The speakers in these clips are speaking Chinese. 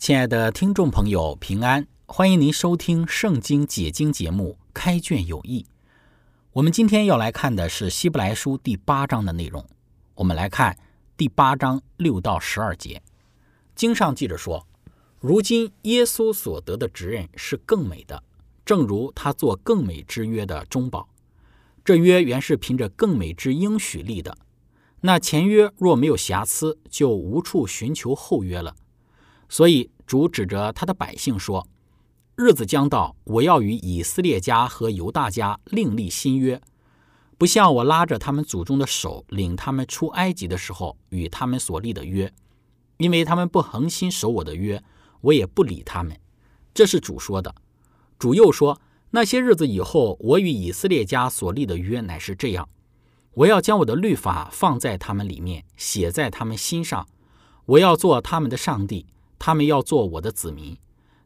亲爱的听众朋友，平安！欢迎您收听《圣经解经》节目《开卷有益》。我们今天要来看的是《希伯来书》第八章的内容。我们来看第八章六到十二节。经上记着说：“如今耶稣所得的职任是更美的，正如他做更美之约的中保。这约原是凭着更美之应许立的。那前约若没有瑕疵，就无处寻求后约了。”所以主指着他的百姓说：“日子将到，我要与以色列家和犹大家另立新约，不像我拉着他们祖宗的手领他们出埃及的时候与他们所立的约，因为他们不恒心守我的约，我也不理他们。”这是主说的。主又说：“那些日子以后，我与以色列家所立的约乃是这样：我要将我的律法放在他们里面，写在他们心上，我要做他们的上帝。”他们要做我的子民，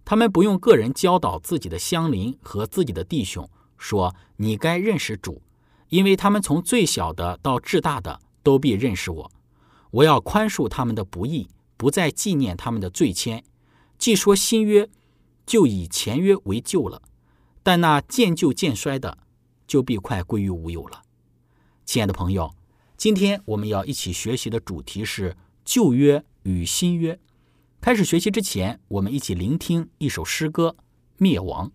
他们不用个人教导自己的乡邻和自己的弟兄，说你该认识主，因为他们从最小的到至大的都必认识我。我要宽恕他们的不义，不再纪念他们的罪愆。既说新约，就以前约为旧了，但那渐旧渐衰的，就必快归于无有了。亲爱的朋友，今天我们要一起学习的主题是旧约与新约。开始学习之前，我们一起聆听一首诗歌《灭亡》。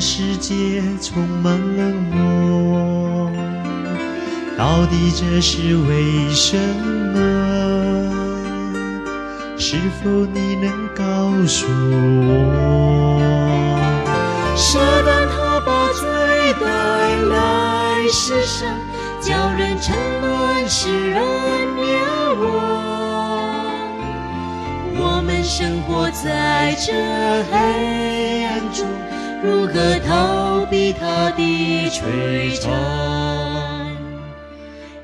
世界充满冷漠，到底这是为什么？是否你能告诉我？撒旦他把罪带来世上，叫人沉沦，使人灭亡。我们生活在这黑暗中，如何逃避他的摧残？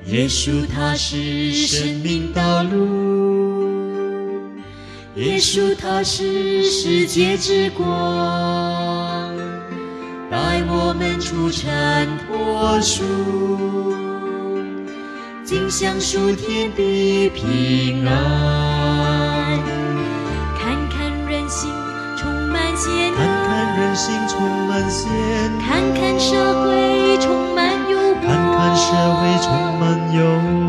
耶稣他是生命道路。耶稣他是世界之光，带我们出尘脱俗，尽享属天的平安。看看人心充满艰难，人心充满险，看看社会充满诱惑，看看社会充满诱惑。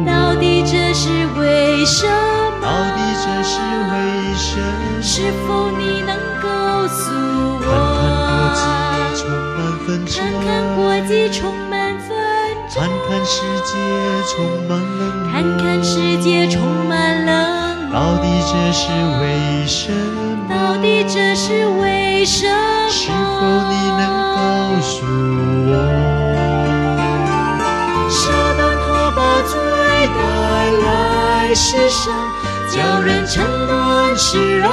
沦，使人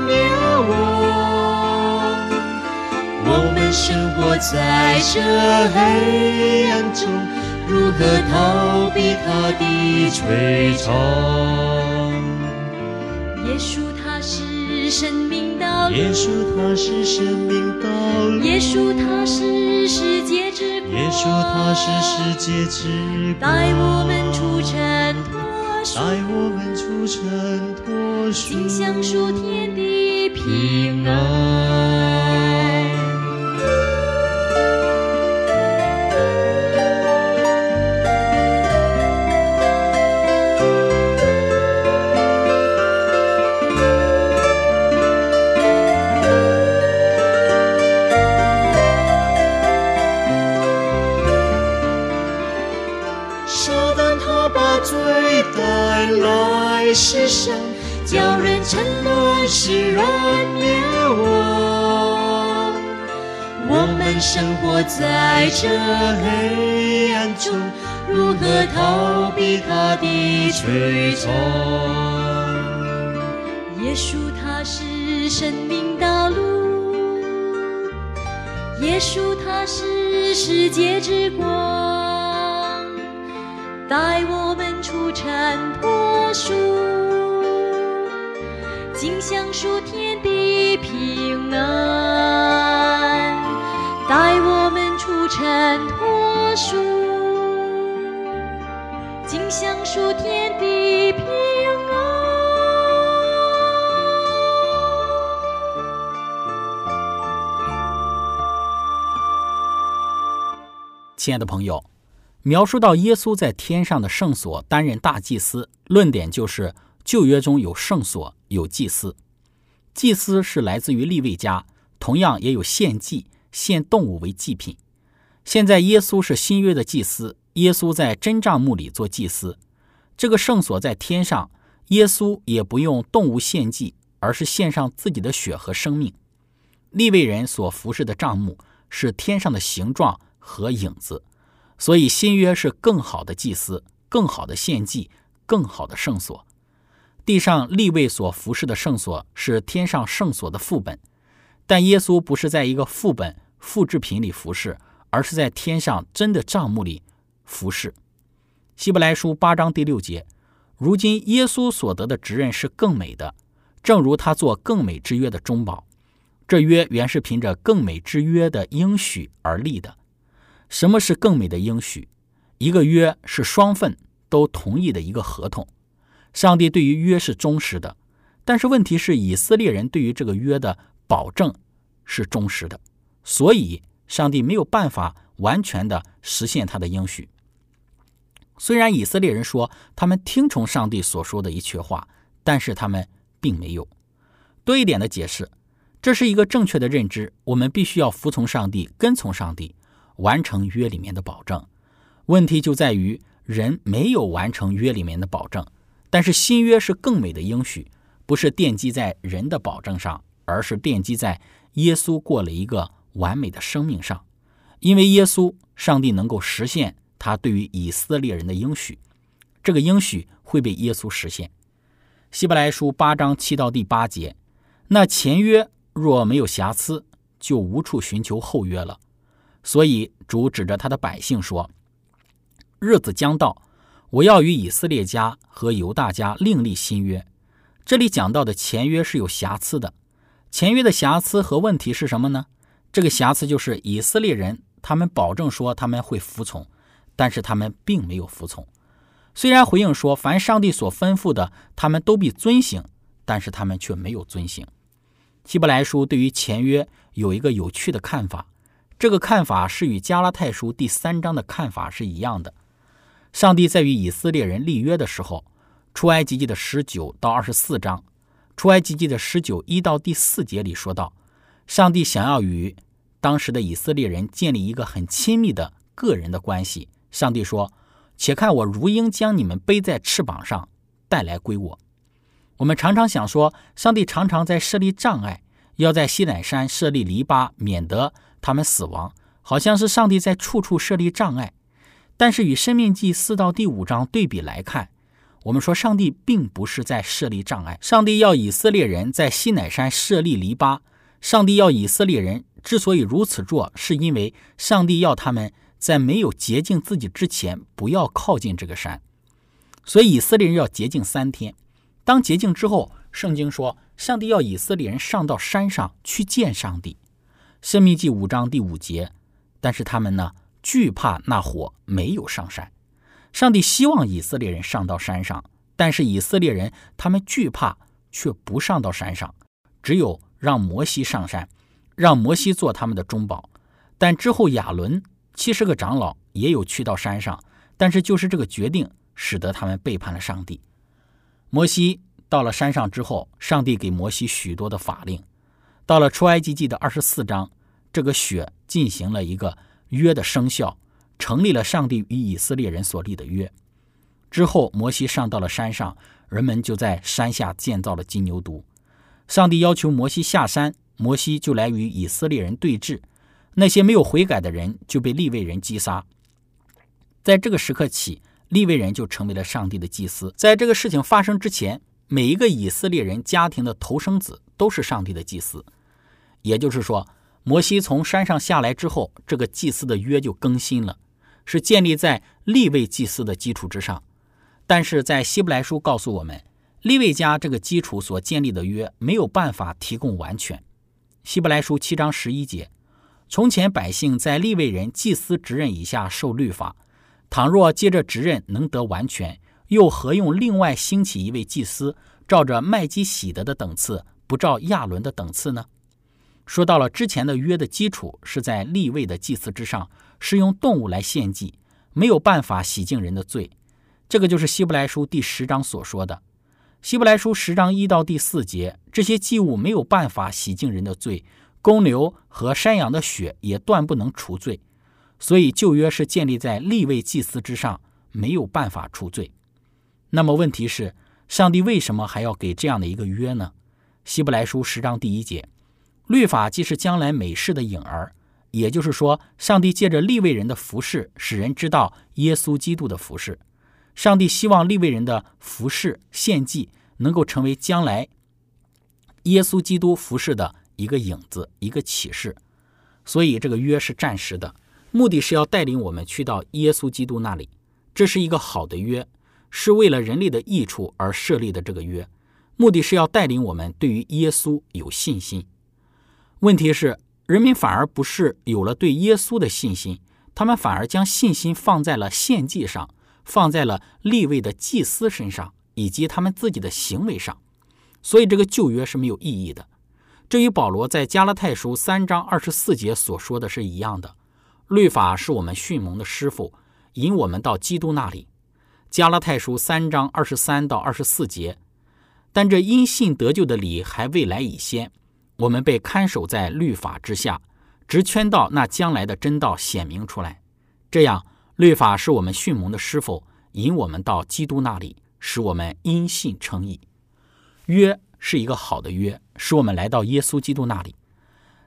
灭亡。我们生活在这黑暗中，如何逃避他的摧残？耶稣他是生命道路，耶稣他是生命道路，耶稣他是世界之光，耶稣他是世界之光，带我们出尘带我们出尘脱俗，心想属天的平安。使人灭亡。我们生活在这黑暗中，如何逃避他的摧残？耶稣他是生命道路，耶稣他是世界之光，带我们出尘脱俗，尽享属天的平安，带我们出尘脱俗，尽享属天的平安。亲爱的朋友，描述到耶稣在天上的圣所担任大祭司，论点就是旧约中有圣所，有祭司。祭司是来自于利未家，同样也有献祭、献动物为祭品。现在耶稣是新约的祭司，耶稣在真帐幕里做祭司。这个圣所在天上，耶稣也不用动物献祭，而是献上自己的血和生命。利未人所服侍的帐幕是天上的形状和影子，所以新约是更好的祭司、更好的献祭、更好的圣所。地上立位所服侍的圣所是天上圣所的副本，但耶稣不是在一个副本复制品里服侍，而是在天上真的帐幕里服侍。希伯来书八章第六节，如今耶稣所得的职任是更美的，正如他做更美之约的中保。这约原是凭着更美之约的应许而立的。什么是更美的应许？一个约是双份都同意的一个合同。上帝对于约是忠实的，但是问题是以色列人对于这个约的保证是忠实的，所以上帝没有办法完全的实现他的应许。虽然以色列人说他们听从上帝所说的一切话，但是他们并没有。多一点的解释，这是一个正确的认知。我们必须要服从上帝，跟从上帝，完成约里面的保证。问题就在于人没有完成约里面的保证。但是新约是更美的应许，不是奠基在人的保证上，而是奠基在耶稣过了一个完美的生命上。因为耶稣，上帝能够实现他对于以色列人的应许，这个应许会被耶稣实现。希伯来书八章七到第八节，那前约若没有瑕疵，就无处寻求后约了。所以主指着他的百姓说：“日子将到。”我要与以色列家和犹大家另立新约。这里讲到的前约是有瑕疵的。前约的瑕疵和问题是什么呢？这个瑕疵就是以色列人，他们保证说他们会服从，但是他们并没有服从。虽然回应说凡上帝所吩咐的，他们都必遵行，但是他们却没有遵行。希伯来书对于前约有一个有趣的看法，这个看法是与加拉太书第三章的看法是一样的。上帝在与以色列人立约的时候，出埃及记的十九到二十四章，出埃及记的十九一到第四节里说到，上帝想要与当时的以色列人建立一个很亲密的个人的关系。上帝说：“且看我如鹰将你们背在翅膀上带来归我。”我们常常想说，上帝常常在设立障碍，要在西乃山设立篱笆，免得他们死亡，好像是上帝在处处设立障碍。但是与《生命记》四到第五章对比来看，我们说，上帝并不是在设立障碍。上帝要以色列人在西乃山设立篱笆。上帝要以色列人之所以如此做，是因为上帝要他们在没有洁净自己之前，不要靠近这个山。所以以色列人要洁净三天。当洁净之后，圣经说，上帝要以色列人上到山上去见上帝。生命记五章第五节。但是他们呢，惧怕那火，没有上山。上帝希望以色列人上到山上，但是以色列人他们惧怕，却不上到山上，只有让摩西上山，让摩西做他们的中保。但之后亚伦七十个长老也有去到山上，但是就是这个决定，使得他们背叛了上帝。摩西到了山上之后，上帝给摩西许多的法令。到了出埃及记的二十四章，这个血进行了一个约的生效。成立了上帝与以色列人所立的约之后，摩西上到了山上，人们就在山下建造了金牛犊。上帝要求摩西下山，摩西就来与以色列人对峙。那些没有悔改的人就被利未人击杀。在这个时刻起，利未人就成为了上帝的祭司。在这个事情发生之前，每一个以色列人家庭的头生子都是上帝的祭司。也就是说，摩西从山上下来之后，这个祭司的约就更新了。是建立在立位祭司的基础之上，但是在希伯来书告诉我们，立位家这个基础所建立的约没有办法提供完全。希伯来书七章十一节，从前百姓在立位人祭司职任以下受律法，倘若接着职任能得完全，又何用另外兴起一位祭司，照着麦基喜德的等次，不照亚伦的等次呢？说到了之前的约的基础是在立位的祭祀之上。是用动物来献祭，没有办法洗净人的罪。这个就是希伯来书第十章所说的。希伯来书十章一到第四节，这些祭物没有办法洗净人的罪，公牛和山羊的血也断不能除罪。所以旧约是建立在立位祭祀之上，没有办法除罪。那么问题是，上帝为什么还要给这样的一个约呢？希伯来书十章第一节，律法既是将来美事的影儿。也就是说，上帝借着立位人的服饰，使人知道耶稣基督的服饰。上帝希望立位人的服饰献祭能够成为将来耶稣基督服饰的一个影子、一个启示。所以，这个约是暂时的，目的是要带领我们去到耶稣基督那里。这是一个好的约，是为了人类的益处而设立的。这个约，目的是要带领我们对于耶稣有信心。问题是。人民反而不是有了对耶稣的信心，他们反而将信心放在了献祭上，放在了立位的祭司身上，以及他们自己的行为上。所以这个旧约是没有意义的。这与保罗在加拉太书三章二十四节所说的是一样的。律法是我们训蒙的师傅，引我们到基督那里。加拉太书三章二十三到二十四节。但这因信得救的理还未来已先。我们被看守在律法之下，直圈到那将来的真道显明出来。这样，律法是我们训蒙的师傅，引我们到基督那里，使我们因信称义。约是一个好的约，使我们来到耶稣基督那里。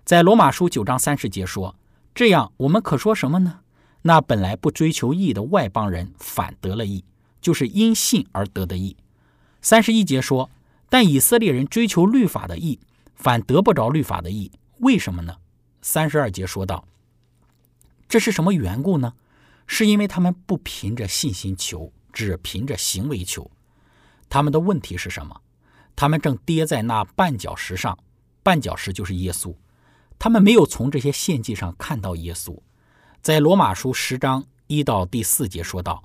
在罗马书九章三十节说：“这样，我们可说什么呢？那本来不追求义的外邦人反得了义，就是因信而得的义。”三十一节说：“但以色列人追求律法的义。”反得不着律法的义，为什么呢？三十二节说道：“这是什么缘故呢？是因为他们不凭着信心求，只凭着行为求。他们的问题是什么？他们正跌在那绊脚石上，绊脚石就是耶稣。他们没有从这些献祭上看到耶稣。在罗马书十章一到第四节说道：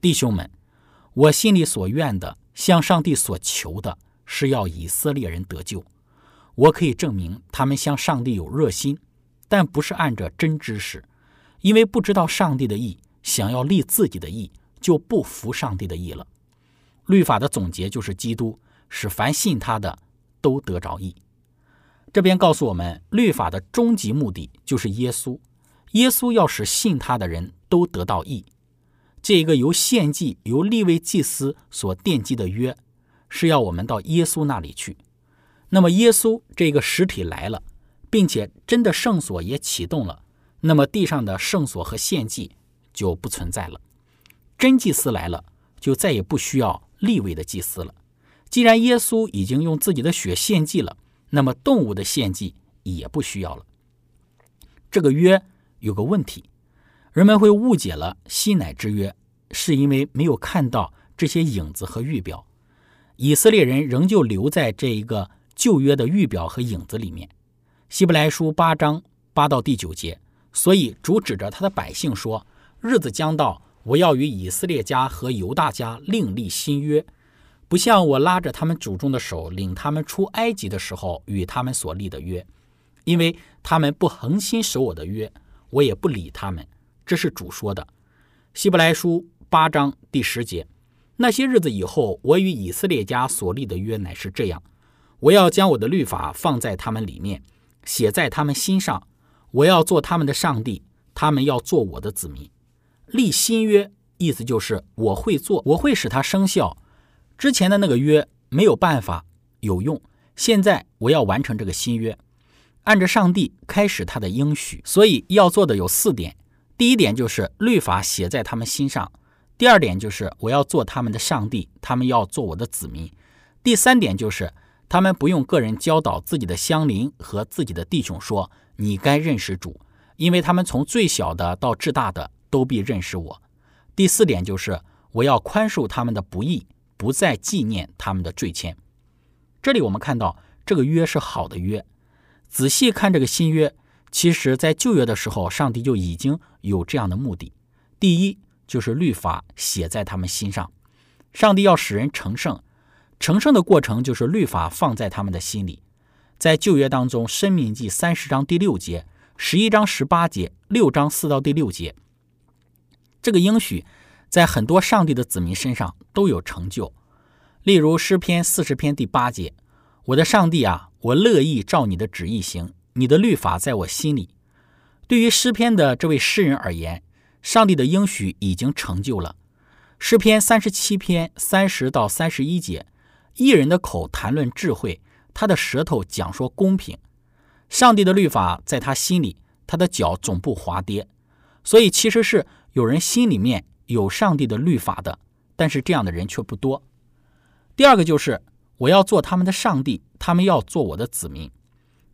弟兄们，我心里所愿的，向上帝所求的，是要以色列人得救。”我可以证明，他们向上帝有热心，但不是按着真知识，因为不知道上帝的意，想要立自己的意，就不服上帝的意了。律法的总结就是基督，使凡信他的都得着意。这边告诉我们，律法的终极目的就是耶稣，耶稣要使信他的人都得到意。这一个由献祭、由立位祭司所奠基的约，是要我们到耶稣那里去。那么耶稣这个实体来了，并且真的圣所也启动了，那么地上的圣所和献祭就不存在了。真祭司来了，就再也不需要立位的祭司了。既然耶稣已经用自己的血献祭了，那么动物的献祭也不需要了。这个约有个问题，人们会误解了西乃之约，是因为没有看到这些影子和预表。以色列人仍旧留在这一个旧约的预表和影子里面。希伯来书八章八到第九节，所以主指着他的百姓说：“日子将到，我要与以色列家和犹大家另立新约。”不像我拉着他们祖宗的手，领他们出埃及的时候与他们所立的约，因为他们不恒心守我的约，我也不理他们。这是主说的。希伯来书八章第十节，那些日子以后，我与以色列家所立的约乃是这样：我要将我的律法放在他们里面，写在他们心上。我要做他们的上帝，他们要做我的子民。立新约，意思就是我会做，我会使它生效。之前的那个约没有办法有用，现在我要完成这个新约，按着上帝开始他的应许，所以要做的有四点。第一点就是律法写在他们心上；第二点就是我要做他们的上帝，他们要做我的子民；第三点就是他们不用个人教导自己的乡邻和自己的弟兄说：“你该认识主，因为他们从最小的到至大的都必认识我。”第四点就是我要宽恕他们的不义。不再纪念他们的罪愆。这里我们看到这个约是好的约。仔细看这个新约，其实在旧约的时候，上帝就已经有这样的目的。第一，就是律法写在他们心上。上帝要使人成圣，成圣的过程就是律法放在他们的心里。在旧约当中，《申命记》三十章第六节、十一章十八节、六章四到第六节，这个应许。在很多上帝的子民身上都有成就，例如诗篇四十篇第八节：“我的上帝啊，我乐意照你的旨意行，你的律法在我心里。”对于诗篇的这位诗人而言，上帝的应许已经成就了。诗篇三十七篇三十到三十一节：“一人的口谈论智慧，他的舌头讲说公平。上帝的律法在他心里，他的脚总不滑跌。”所以，其实是有人心里面。有上帝的律法的，但是这样的人却不多。第二个就是我要做他们的上帝，他们要做我的子民。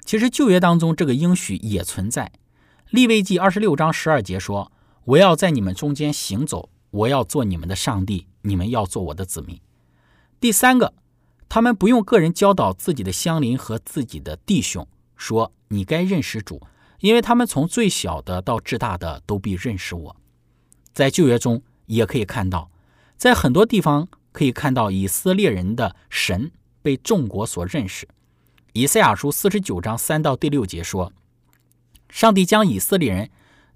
其实旧约当中这个应许也存在。立位记二十六章十二节说：“我要在你们中间行走，我要做你们的上帝，你们要做我的子民。”第三个，他们不用个人教导自己的乡邻和自己的弟兄说：“你该认识主，因为他们从最小的到至大的都必认识我。”在旧约中也可以看到，在很多地方可以看到以色列人的神被众国所认识。以赛亚书四十九章三到第六节说：“上帝将以色列人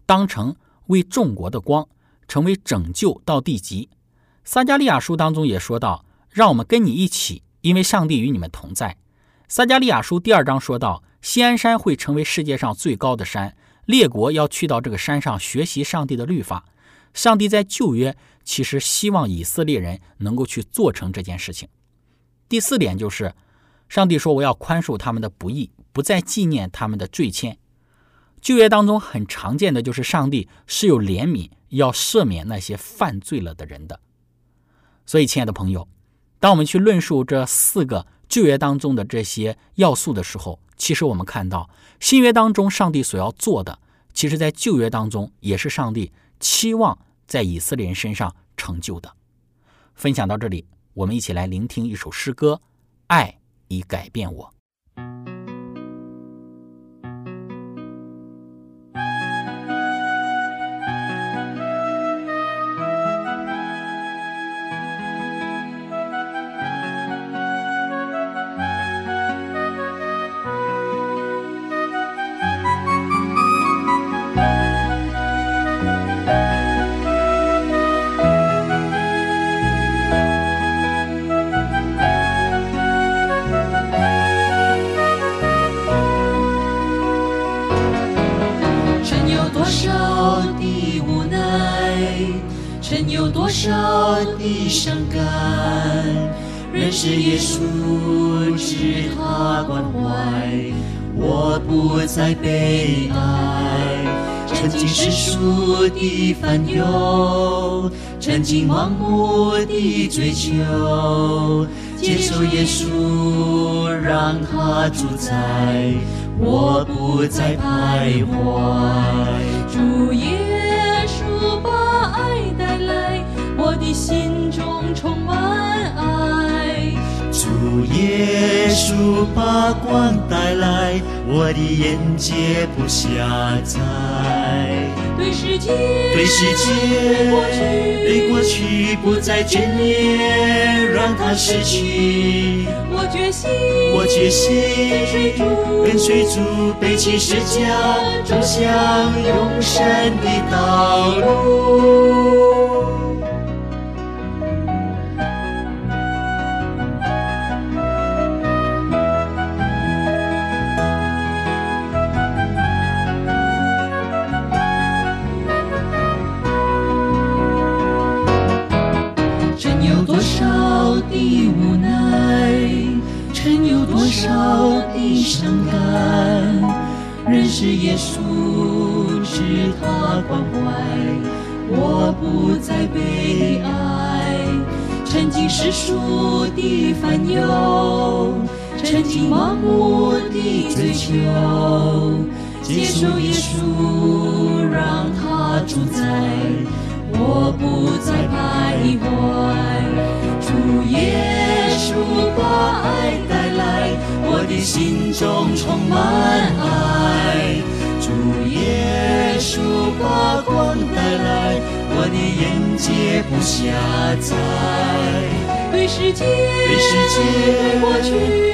当成为众国的光，成为拯救到地极。”撒加利亚书当中也说到：“让我们跟你一起，因为上帝与你们同在。”撒加利亚书第二章说到：“西安山会成为世界上最高的山，列国要去到这个山上学习上帝的律法。”上帝在旧约其实希望以色列人能够去做成这件事情。第四点就是，上帝说：“我要宽恕他们的不义，不再纪念他们的罪愆。”旧约当中很常见的就是上帝是有怜悯，要赦免那些犯罪了的人的。所以，亲爱的朋友，当我们去论述这四个旧约当中的这些要素的时候，其实我们看到新约当中上帝所要做的，其实在旧约当中也是上帝。期望在以色列人身上成就的。分享到这里，我们一起来聆听一首诗歌，《爱已改变我》。关怀，我不再悲哀。曾经世俗的烦忧，曾经盲目的追求，接受耶稣，让他主宰，我不再徘徊。主耶稣把爱带来，我的心中充满。耶稣把光带来，我的眼界不狭窄。对世界，对世界，对过去不再眷恋，让它逝去。我决心，我决心跟随主，跟随主，背起十字架，走向永生的道路。经世俗的烦忧，曾经盲目的追求，接受耶稣，让他主宰。我不再徘徊，主耶稣把爱带来，我的心中充满爱。主耶稣把光带来，我的眼界不狭窄。对世界，对世界，对过去，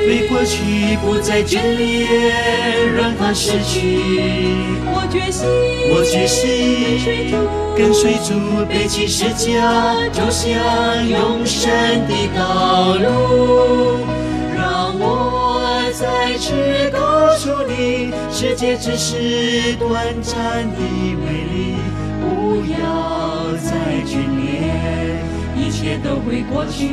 对过去不再眷恋，让它逝去。我决心，我决心跟随主，背起十字架，走向永生的道路。让我再次告诉你，世界只是短暂的美丽，不要再眷恋，一切都会过去。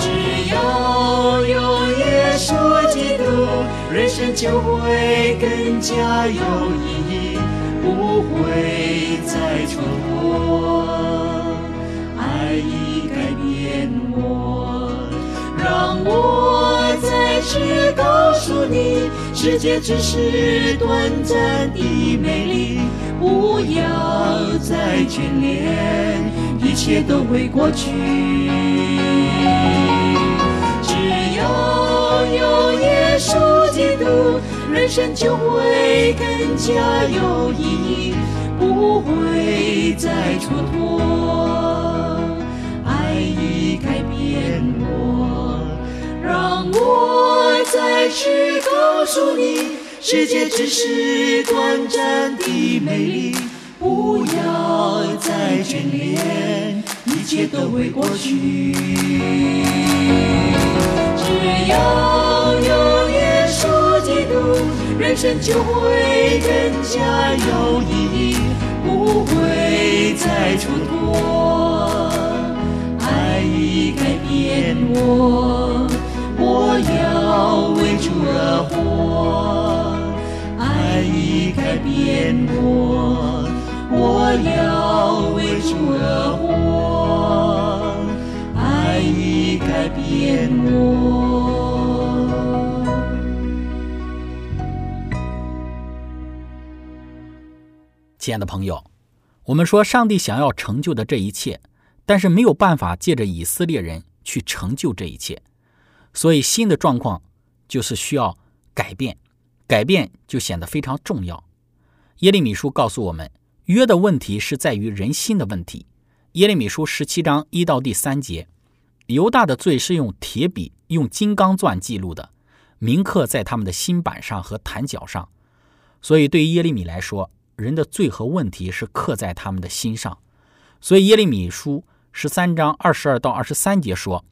只要有耶稣基督，人生就会更加有意义，不会再蹉跎。告诉你，世界只是短暂的美丽，不要再眷恋，一切都会过去。只要有耶稣基督，人生就会更加有意义，不会再蹉跎。爱已改变我，让我再次告诉你，世界只是短暂的美丽，不要再眷恋，一切都会过去。只要有耶稣基督，人生就会更加有意义，不会再蹉跎。爱已改变我，我要为主而活。爱已改变我，我要为主而活。爱已改变我。亲爱的朋友，我们说上帝想要成就的这一切，但是没有办法借着以色列人去成就这一切，所以新的状况就是需要改变，改变就显得非常重要。耶利米书告诉我们，约的问题是在于人心的问题。耶利米书十七章一到第三节，犹大的罪是用铁笔、用金刚钻记录的，铭刻在他们的心板上和坛角上。所以对于耶利米来说，人的罪和问题是刻在他们的心上，所以耶利米书十三章二十二到二十三节说：“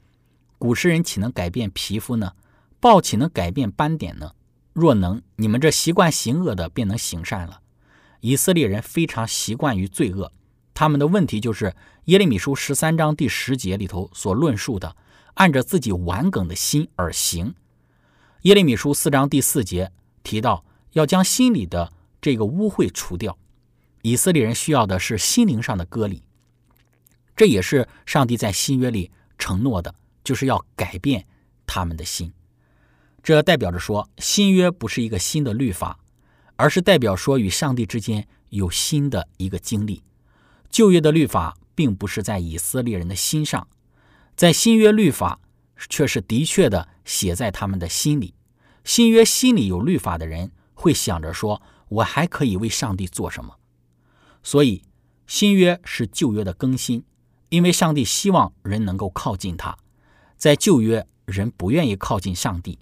古时人岂能改变皮肤呢？豹岂能改变斑点呢？若能，你们这习惯行恶的便能行善了。”以色列人非常习惯于罪恶，他们的问题就是耶利米书十三章第十节里头所论述的，按着自己顽梗的心而行。耶利米书四章第四节提到。要将心里的这个污秽除掉。以色列人需要的是心灵上的割礼，这也是上帝在新约里承诺的，就是要改变他们的心。这代表着说，新约不是一个新的律法，而是代表说与上帝之间有新的一个经历。旧约的律法并不是在以色列人的心上，在新约律法却是的确的写在他们的心里。新约心里有律法的人会想着说：“我还可以为上帝做什么？”所以，新约是旧约的更新，因为上帝希望人能够靠近他。在旧约，人不愿意靠近上帝。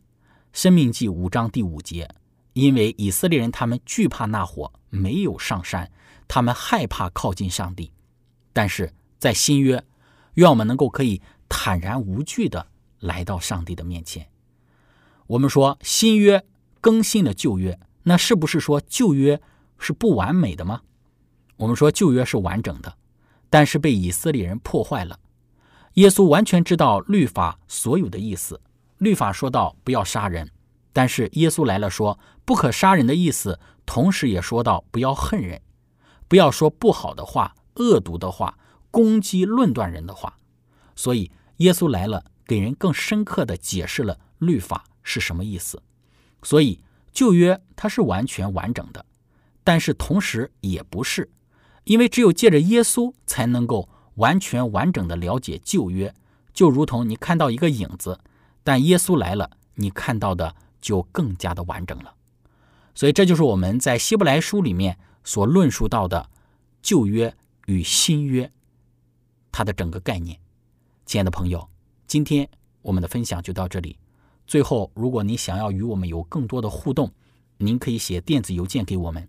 生命记五章第五节，因为以色列人他们惧怕那火，没有上山，他们害怕靠近上帝。但是在新约，愿我们能够可以坦然无惧的来到上帝的面前。我们说新约更新了旧约，那是不是说旧约是不完美的吗？我们说旧约是完整的，但是被以色列人破坏了。耶稣完全知道律法所有的意思。律法说到不要杀人，但是耶稣来了说不可杀人的意思，同时也说到不要恨人，不要说不好的话、恶毒的话、攻击、论断人的话。所以耶稣来了，给人更深刻的解释了律法是什么意思。所以旧约它是完全完整的，但是同时也不是。因为只有借着耶稣，才能够完全完整的了解旧约，就如同你看到一个影子，但耶稣来了，你看到的就更加的完整了。所以这就是我们在希伯来书里面所论述到的旧约与新约它的整个概念。亲爱的朋友，今天我们的分享就到这里。最后，如果你想要与我们有更多的互动，您可以写电子邮件给我们，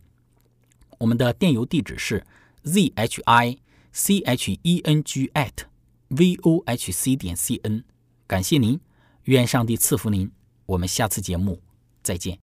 我们的电邮地址是。z h i c h e n g at v o h c 点 c n，感谢您，愿上帝赐福您，我们下次节目再见。